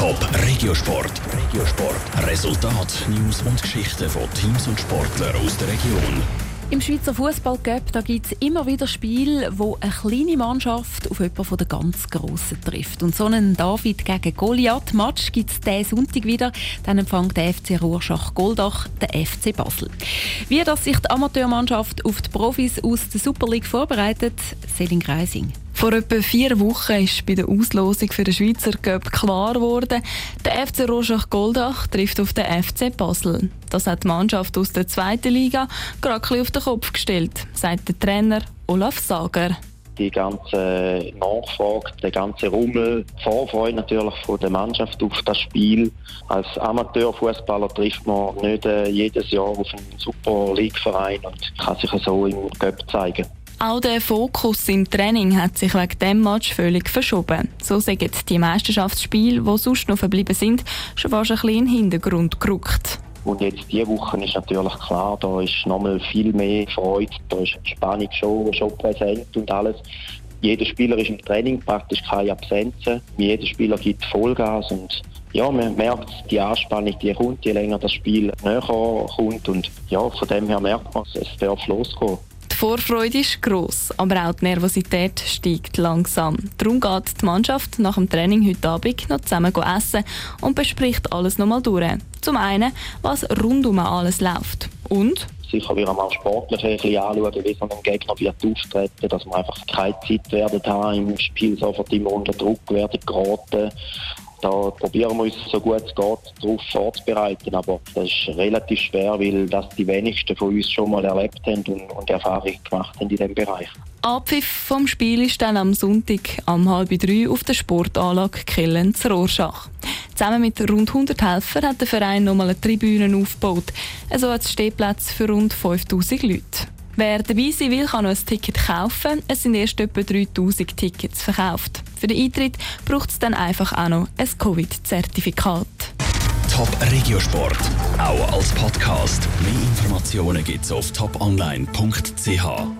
Top Regiosport. Regiosport. Resultat, News und Geschichten von Teams und Sportlern aus der Region. Im Schweizer Fußballcup gibt es immer wieder Spiele, wo eine kleine Mannschaft auf jemanden von der ganz Grossen trifft. Und so einen David gegen Goliath-Match gibt es diesen Sonntag wieder. Dann empfängt der FC Rorschach-Goldach den FC Basel. Wie das sich die Amateurmannschaft auf die Profis aus der Super League vorbereitet, Selin Greising. Vor etwa vier Wochen ist bei der Auslosung für den Schweizer Cup klar geworden, der FC Rorschach Goldach trifft auf den FC Basel. Das hat die Mannschaft aus der zweiten Liga gerade auf den Kopf gestellt, sagt der Trainer Olaf Sager die ganze Nachfrage, der ganze Rummel, Vorfreude natürlich von der Mannschaft auf das Spiel. Als Amateurfußballer trifft man nicht äh, jedes Jahr auf einen Super League-Verein und kann sich so im Cup zeigen. Auch der Fokus im Training hat sich wegen dem Match völlig verschoben. So sagen die Meisterschaftsspiele, die sonst noch verblieben sind, schon fast ein bisschen in den Hintergrund gerückt. Und jetzt diese Woche ist natürlich klar, da ist nochmal viel mehr Freude, da ist Spannung schon, schon präsent und alles. Jeder Spieler ist im Training praktisch keine Absenzen. Jeder Spieler gibt Vollgas und ja, man merkt, die Anspannung, die kommt, je länger das Spiel näher kommt und ja, von dem her merkt man, es darf losgehen. Vorfreude ist gross, aber auch die Nervosität steigt langsam. Darum geht die Mannschaft nach dem Training heute Abend noch zusammen essen und bespricht alles nochmal durch. Zum einen, was rundum alles läuft und sicher wieder mal sportlich ein bisschen anschauen, wie so ein Gegner wird auftreten, dass wir einfach keine Zeit werden haben im Spiel sofort immer unter Druck werden geraten da probieren wir uns so gut es geht darauf vorzubereiten, aber das ist relativ schwer, weil das die wenigsten von uns schon mal erlebt haben und, und Erfahrung gemacht haben in diesem Bereich. Abpfiff vom Spiel ist dann am Sonntag um halb drei auf der Sportanlage Kellens Rorschach. Zusammen mit rund 100 Helfern hat der Verein nochmal eine Tribüne aufgebaut. Also hat es Stehplätze für rund 5000 Leute. Wer dabei sein will, kann noch ein Ticket kaufen. Es sind erst etwa 3000 Tickets verkauft. Für den Eintritt braucht es dann einfach auch noch ein Covid-Zertifikat. Top Regiosport, auch als Podcast. Mehr Informationen gibt es auf toponline.ch.